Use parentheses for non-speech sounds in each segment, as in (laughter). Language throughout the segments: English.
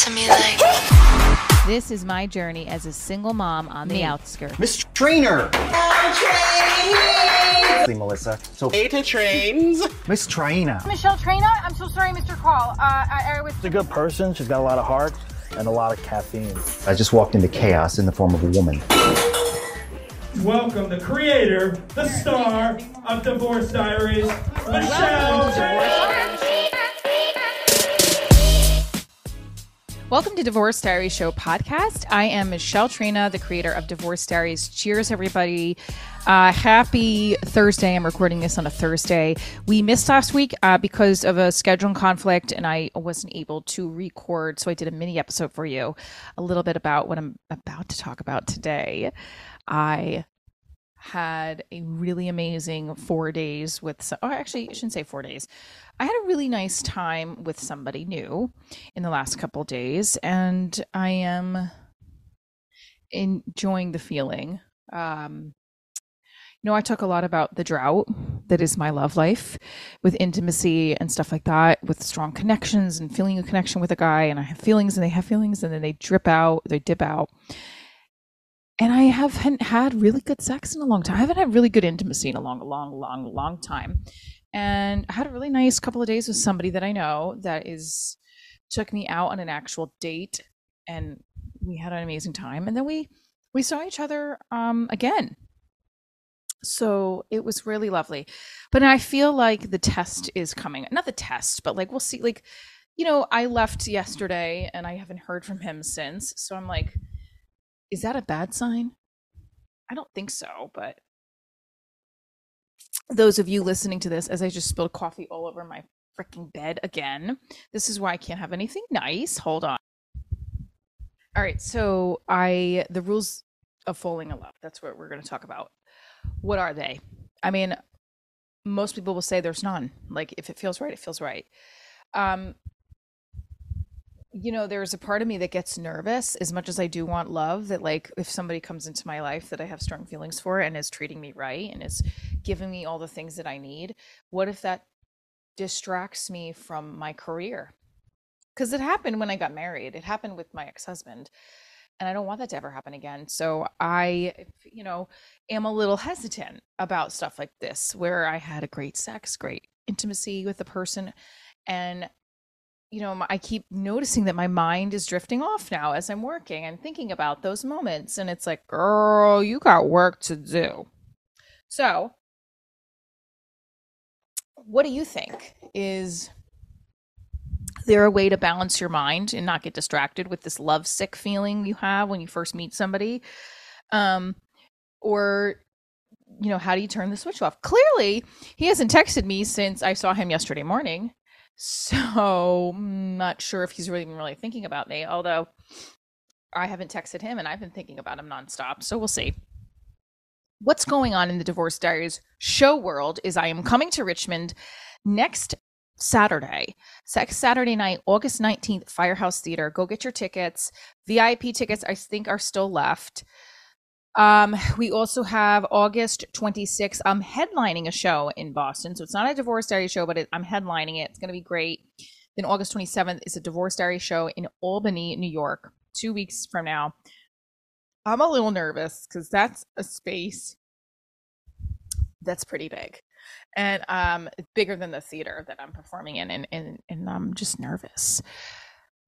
to me like. This is my journey as a single mom on the outskirts. Miss Trainer. Melissa. So Beta trains. Miss Trainer. Michelle Trina. I'm so sorry, Mr. Carl. Uh, I, I was. She's a good person. She's got a lot of heart and a lot of caffeine. I just walked into chaos in the form of a woman. Welcome the creator, the star of Divorce Diaries, Michelle. Welcome to Divorce Diaries Show podcast. I am Michelle Trina, the creator of Divorce Diaries. Cheers, everybody. Uh, happy Thursday. I'm recording this on a Thursday. We missed last week uh, because of a scheduling conflict, and I wasn't able to record. So I did a mini episode for you, a little bit about what I'm about to talk about today. I had a really amazing four days with oh actually I shouldn't say four days. I had a really nice time with somebody new in the last couple days and I am enjoying the feeling. Um you know, I talk a lot about the drought that is my love life with intimacy and stuff like that, with strong connections and feeling a connection with a guy. And I have feelings and they have feelings and then they drip out, they dip out and I haven't had really good sex in a long time. I haven't had really good intimacy in a long, long, long, long time. And I had a really nice couple of days with somebody that I know that is took me out on an actual date, and we had an amazing time. And then we we saw each other um, again. So it was really lovely. But I feel like the test is coming. Not the test, but like we'll see. Like, you know, I left yesterday and I haven't heard from him since. So I'm like is that a bad sign? I don't think so, but those of you listening to this, as I just spilled coffee all over my freaking bed again, this is why I can't have anything nice. Hold on. All right, so I the rules of falling in love. That's what we're going to talk about. What are they? I mean, most people will say there's none. Like if it feels right, it feels right. Um, you know there's a part of me that gets nervous as much as i do want love that like if somebody comes into my life that i have strong feelings for and is treating me right and is giving me all the things that i need what if that distracts me from my career? Because it happened when i got married. It happened with my ex-husband and i don't want that to ever happen again. So i you know am a little hesitant about stuff like this where i had a great sex great intimacy with the person and you know, I keep noticing that my mind is drifting off now as I'm working and thinking about those moments. And it's like, girl, you got work to do. So, what do you think? Is there a way to balance your mind and not get distracted with this love sick feeling you have when you first meet somebody? Um, or, you know, how do you turn the switch off? Clearly, he hasn't texted me since I saw him yesterday morning so mm, not sure if he's really even really thinking about me, although I haven't texted him and I've been thinking about him nonstop. So we'll see. What's going on in the Divorce Diaries show world is I am coming to Richmond next Saturday, Saturday night, August 19th, Firehouse Theater. Go get your tickets. VIP tickets, I think, are still left. Um, we also have August 26th. I'm headlining a show in Boston. So it's not a divorce diary show, but it, I'm headlining it. It's going to be great. Then August 27th is a divorce diary show in Albany, New York, two weeks from now. I'm a little nervous because that's a space that's pretty big and um bigger than the theater that I'm performing in and and, and I'm just nervous.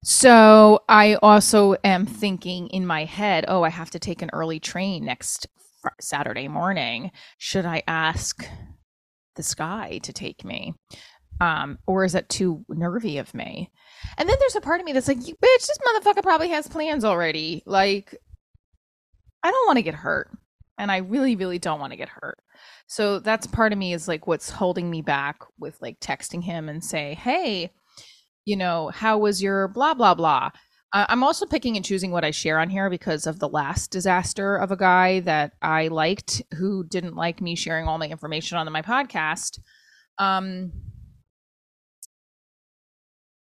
So I also am thinking in my head, oh, I have to take an early train next Saturday morning. Should I ask the sky to take me? Um, or is that too nervy of me? And then there's a part of me that's like, bitch, this motherfucker probably has plans already. Like, I don't want to get hurt. And I really, really don't want to get hurt. So that's part of me is like what's holding me back with like texting him and say, hey, you know, how was your blah, blah, blah. I'm also picking and choosing what I share on here because of the last disaster of a guy that I liked who didn't like me sharing all my information on my podcast. Um,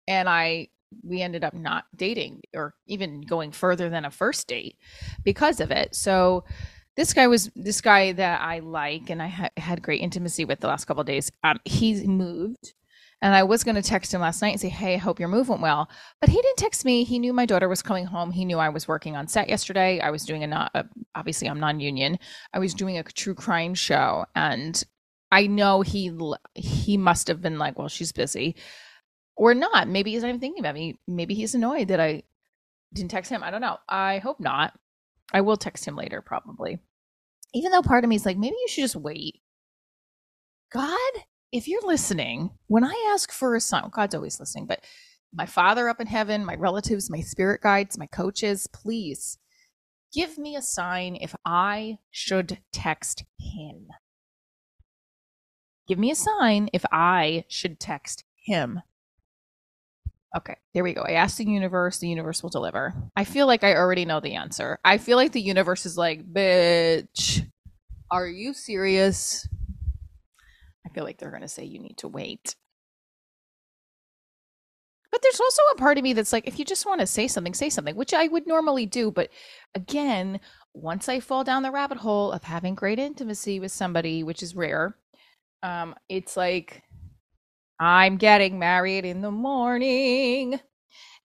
and I, we ended up not dating or even going further than a first date because of it. So, this guy was this guy that I like and I ha- had great intimacy with the last couple days. Um, he's moved And I was going to text him last night and say, Hey, I hope your move went well. But he didn't text me. He knew my daughter was coming home. He knew I was working on set yesterday. I was doing a not, uh, obviously, I'm non union. I was doing a true crime show. And I know he he must have been like, Well, she's busy or not. Maybe he's not even thinking about me. Maybe he's annoyed that I didn't text him. I don't know. I hope not. I will text him later, probably. Even though part of me is like, maybe you should just wait. God, if you're listening, when I ask for a sign, God's always listening, but my father up in heaven, my relatives, my spirit guides, my coaches, please give me a sign if I should text him. Give me a sign if I should text him. Okay, there we go. I asked the universe, the universe will deliver. I feel like I already know the answer. I feel like the universe is like, bitch, are you serious? I feel like they're going to say you need to wait. But there's also a part of me that's like, if you just want to say something, say something, which I would normally do. But again, once I fall down the rabbit hole of having great intimacy with somebody, which is rare, um, it's like, I'm getting married in the morning.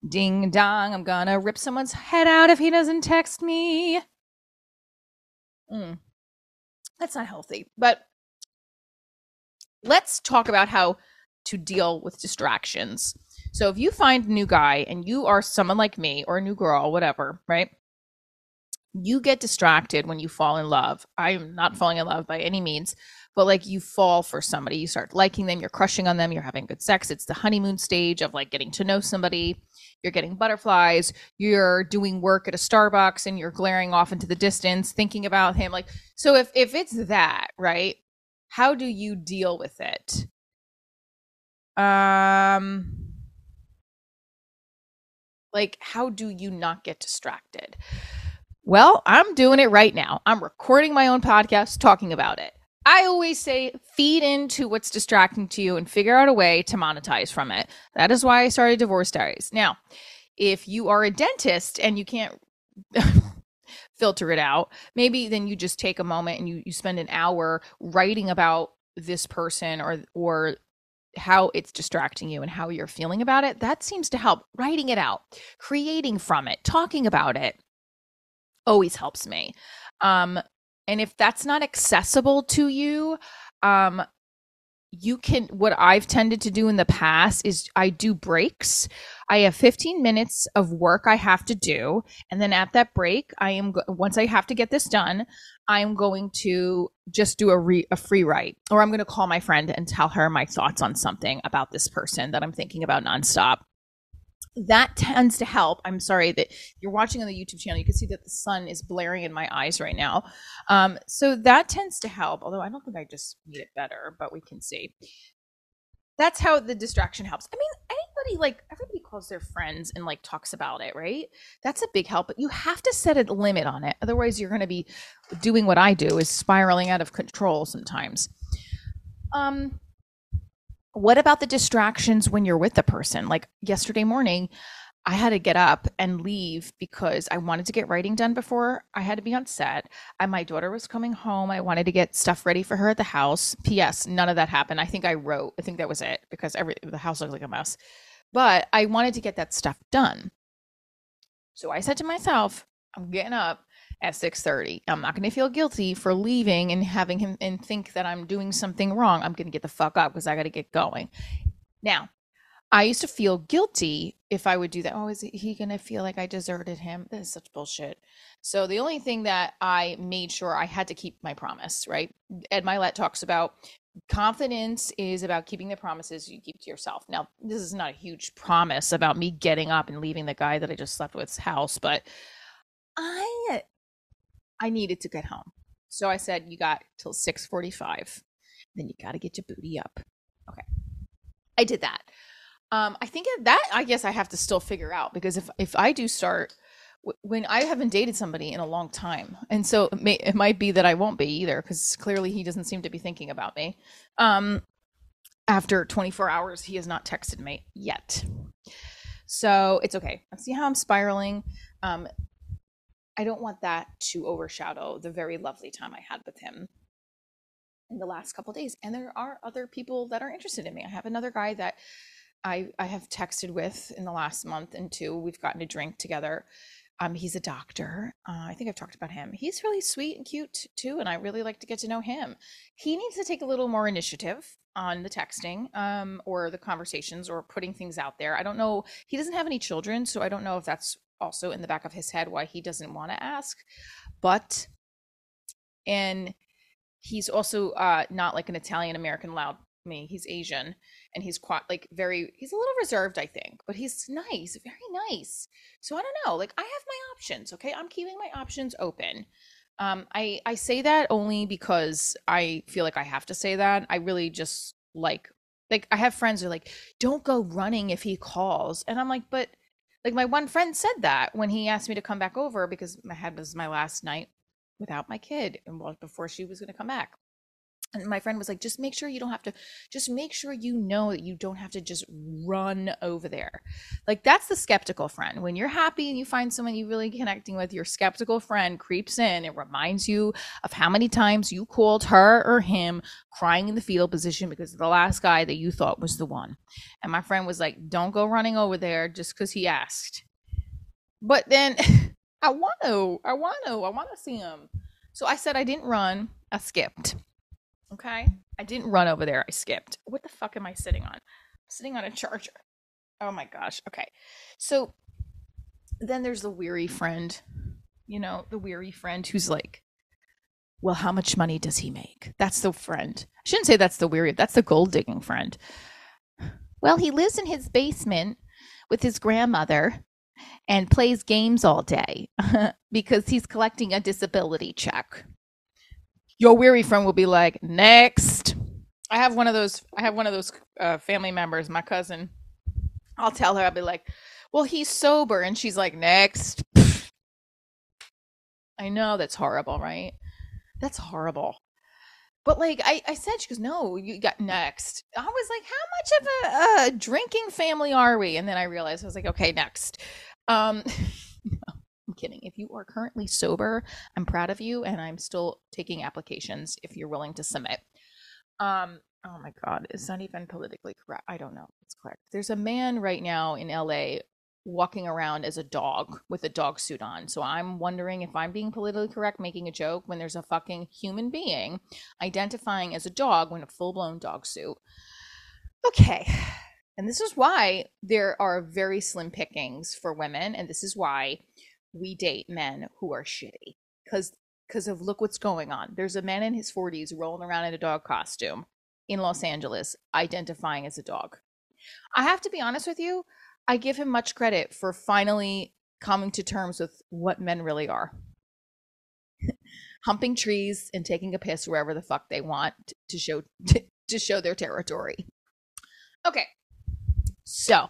Ding dong, I'm gonna rip someone's head out if he doesn't text me. Mm. That's not healthy. But let's talk about how to deal with distractions. So if you find a new guy and you are someone like me or a new girl, whatever, right? You get distracted when you fall in love. I'm not falling in love by any means, but like you fall for somebody, you start liking them, you're crushing on them, you're having good sex. It's the honeymoon stage of like getting to know somebody. You're getting butterflies, you're doing work at a Starbucks and you're glaring off into the distance thinking about him like so if if it's that, right? How do you deal with it? Um like how do you not get distracted? Well, I'm doing it right now. I'm recording my own podcast talking about it. I always say feed into what's distracting to you and figure out a way to monetize from it. That is why I started Divorce Diaries. Now, if you are a dentist and you can't (laughs) filter it out, maybe then you just take a moment and you, you spend an hour writing about this person or or how it's distracting you and how you're feeling about it. That seems to help. Writing it out, creating from it, talking about it always helps me. Um, and if that's not accessible to you, um, you can what I've tended to do in the past is I do breaks. I have 15 minutes of work I have to do and then at that break I am once I have to get this done, I am going to just do a re- a free write or I'm going to call my friend and tell her my thoughts on something about this person that I'm thinking about nonstop that tends to help. I'm sorry that you're watching on the YouTube channel. You can see that the sun is blaring in my eyes right now. Um, so that tends to help, although I don't think I just need it better, but we can see. That's how the distraction helps. I mean, anybody like everybody calls their friends and like talks about it, right? That's a big help, but you have to set a limit on it. Otherwise, you're going to be doing what I do is spiraling out of control sometimes. Um, what about the distractions when you're with the person? Like yesterday morning, I had to get up and leave because I wanted to get writing done before I had to be on set. And my daughter was coming home. I wanted to get stuff ready for her at the house. P.S. None of that happened. I think I wrote. I think that was it because every the house looked like a mess. But I wanted to get that stuff done. So I said to myself, I'm getting up at 6:30. I'm not going to feel guilty for leaving and having him and think that I'm doing something wrong. I'm going to get the fuck up because I got to get going. Now, I used to feel guilty if I would do that. Oh, is he going to feel like I deserted him? This is such bullshit. So the only thing that I made sure I had to keep my promise, right? Ed Mylett talks about confidence is about keeping the promises you keep to yourself. Now, this is not a huge promise about me getting up and leaving the guy that I just slept with's house, but I I needed to get home. So I said, you got till 645. Then you got to get your booty up. Okay. I did that. Um, I think that I guess I have to still figure out because if, if I do start when I haven't dated somebody in a long time, and so it, may, it might be that I won't be either because clearly he doesn't seem to be thinking about me. Um, after 24 hours, he has not texted me yet. So it's okay. I see how I'm spiraling. Um, I don't want that to overshadow the very lovely time I had with him. in the last couple days. And there are other people that are interested in me. I have another guy that I I have texted with in the last month and two. We've gotten a drink together. Um, he's a doctor. Uh, I think I've talked about him. He's really sweet and cute too, and I really like to get to know him. He needs to take a little more initiative on the texting um, or the conversations or putting things out there. I don't know. He doesn't have any children, so I don't know if that's also in the back of his head why he doesn't want to ask. But and he's also uh, not like an Italian American loud me. He's Asian and he's quite like very he's a little reserved, I think, but he's nice, very nice. So I don't know. Like I have my options, okay? I'm keeping my options open. Um I I say that only because I feel like I have to say that. I really just like like I have friends who are like, "Don't go running if he calls." And I'm like, "But like my one friend said that when he asked me to come back over because my head was my last night without my kid and well before she was going to come back and my friend was like just make sure you don't have to just make sure you know that you don't have to just run over there. Like that's the skeptical friend. When you're happy and you find someone you really connecting with your skeptical friend creeps in. It reminds you of how many times you called her or him crying in the fetal position because of the last guy that you thought was the one. And my friend was like don't go running over there just because he asked. But then (laughs) i want to i want to i want to see him. So i said i didn't run. I skipped Okay. I didn't run over there. I skipped. What the fuck am I sitting on? I'm sitting on a charger. Oh my gosh. Okay. So then there's the weary friend, you know, the weary friend who's like, well, how much money does he make? That's the friend. I shouldn't say that's the weary, that's the gold digging friend. Well, he lives in his basement with his grandmother and plays games all day (laughs) because he's collecting a disability check your weary friend will be like, next. I have one of those. I have one of those uh, family members, my cousin. I'll tell her. I'll be like, well, he's sober, and she's like, next. (laughs) I know that's horrible, right? That's horrible. But like I, I said, she goes, no, you got next. I was like, how much of a, a drinking family are we? And then I realized I was like, okay, next. Um, (laughs) kidding. If you are currently sober, I'm proud of you and I'm still taking applications if you're willing to submit. Um oh my god, is that even politically correct? I don't know. It's correct. There's a man right now in LA walking around as a dog with a dog suit on. So I'm wondering if I'm being politically correct making a joke when there's a fucking human being identifying as a dog when a full-blown dog suit. Okay. And this is why there are very slim pickings for women and this is why we date men who are shitty because because of look what's going on. There's a man in his 40s rolling around in a dog costume in Los Angeles identifying as a dog. I have to be honest with you, I give him much credit for finally coming to terms with what men really are. (laughs) Humping trees and taking a piss wherever the fuck they want to show (laughs) to, to show their territory. Okay. So,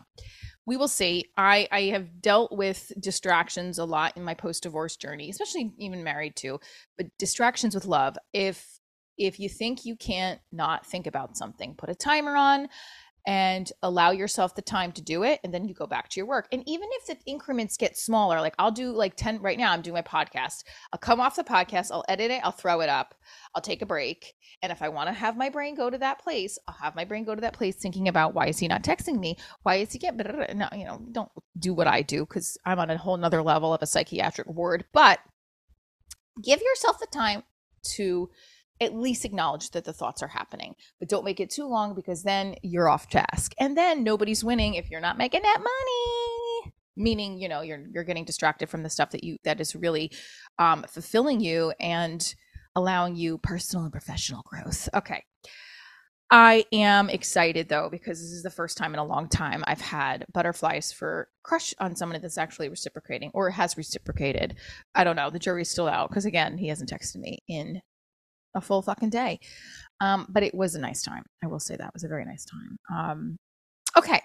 we will see. I I have dealt with distractions a lot in my post divorce journey, especially even married too. But distractions with love. If if you think you can't not think about something, put a timer on and allow yourself the time to do it and then you go back to your work. And even if the increments get smaller like i'll do like 10 right now i'm doing my podcast. I'll come off the podcast i'll edit it i'll throw it up i'll take a break and if i want to have my brain go to that place i'll have my brain go to that place thinking about why is he not texting me? Why is he getting no you know don't do what i do because i'm on a whole nother level of a psychiatric ward. But give yourself the time to at least acknowledge that the thoughts are happening, but don't make it too long because then you're off task. And then nobody's winning if you're not making that money. Meaning, you know, you're you're getting distracted from the stuff that you that is really um, fulfilling you and allowing you personal and professional growth. Okay. I am excited though because this is the first time in a long time I've had butterflies for crush on someone that's actually reciprocating or has reciprocated. I don't know. The jury's still out because again, he hasn't texted me in a full fucking day. Um, but it was a nice time. I will say that was a very nice time. Um, okay.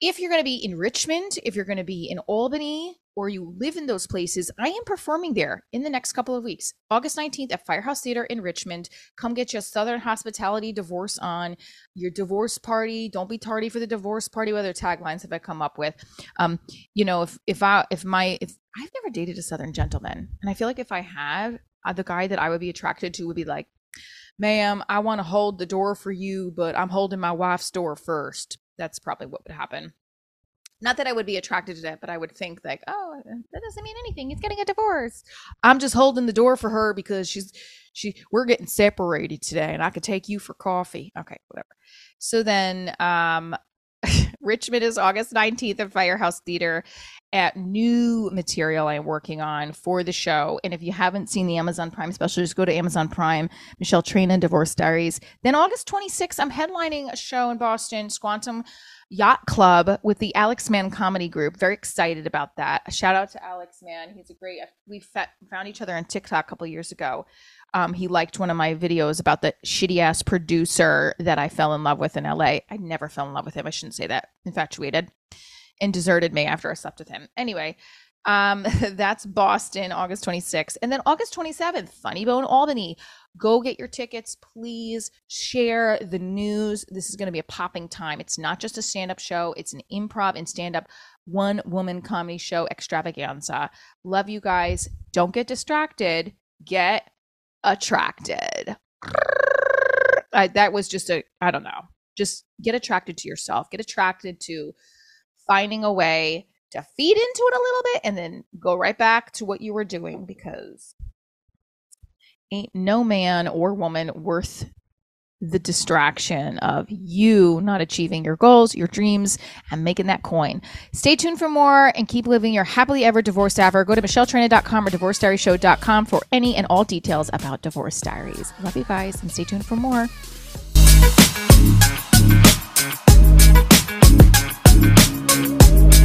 If you're going to be in Richmond, if you're going to be in Albany, or you live in those places, I am performing there in the next couple of weeks. August 19th at Firehouse Theater in Richmond. Come get your Southern Hospitality divorce on, your divorce party. Don't be tardy for the divorce party. What other taglines have I come up with? Um, you know, if if I if my if I've never dated a Southern gentleman, and I feel like if I have, the guy that I would be attracted to would be like ma'am, I want to hold the door for you, but I'm holding my wife's door first. That's probably what would happen. Not that I would be attracted to that, but I would think like, oh, that doesn't mean anything. He's getting a divorce. I'm just holding the door for her because she's she we're getting separated today and I could take you for coffee. Okay, whatever. So then um Richmond is August 19th at Firehouse Theater at new material I'm working on for the show. And if you haven't seen the Amazon Prime special, just go to Amazon Prime, Michelle Trina, Divorce Diaries. Then August 26th, I'm headlining a show in Boston, Squantum Yacht Club with the Alex Mann Comedy Group. Very excited about that. A shout out to Alex Mann. He's a great, we found each other on TikTok a couple years ago. Um, he liked one of my videos about the shitty ass producer that I fell in love with in LA. I never fell in love with him. I shouldn't say that. Infatuated and deserted me after I slept with him. Anyway, um, (laughs) that's Boston, August 26th. And then August 27th, Funny Bone Albany. Go get your tickets, please. Share the news. This is going to be a popping time. It's not just a stand up show, it's an improv and stand up one woman comedy show extravaganza. Love you guys. Don't get distracted. Get attracted. I, that was just a, I don't know. Just get attracted to yourself. Get attracted to finding a way to feed into it a little bit and then go right back to what you were doing because ain't no man or woman worth the distraction of you not achieving your goals, your dreams, and making that coin. Stay tuned for more and keep living your happily ever divorced ever. Go to michelletrina.com or divorcediaryshow.com for any and all details about Divorce Diaries. Love you guys and stay tuned for more.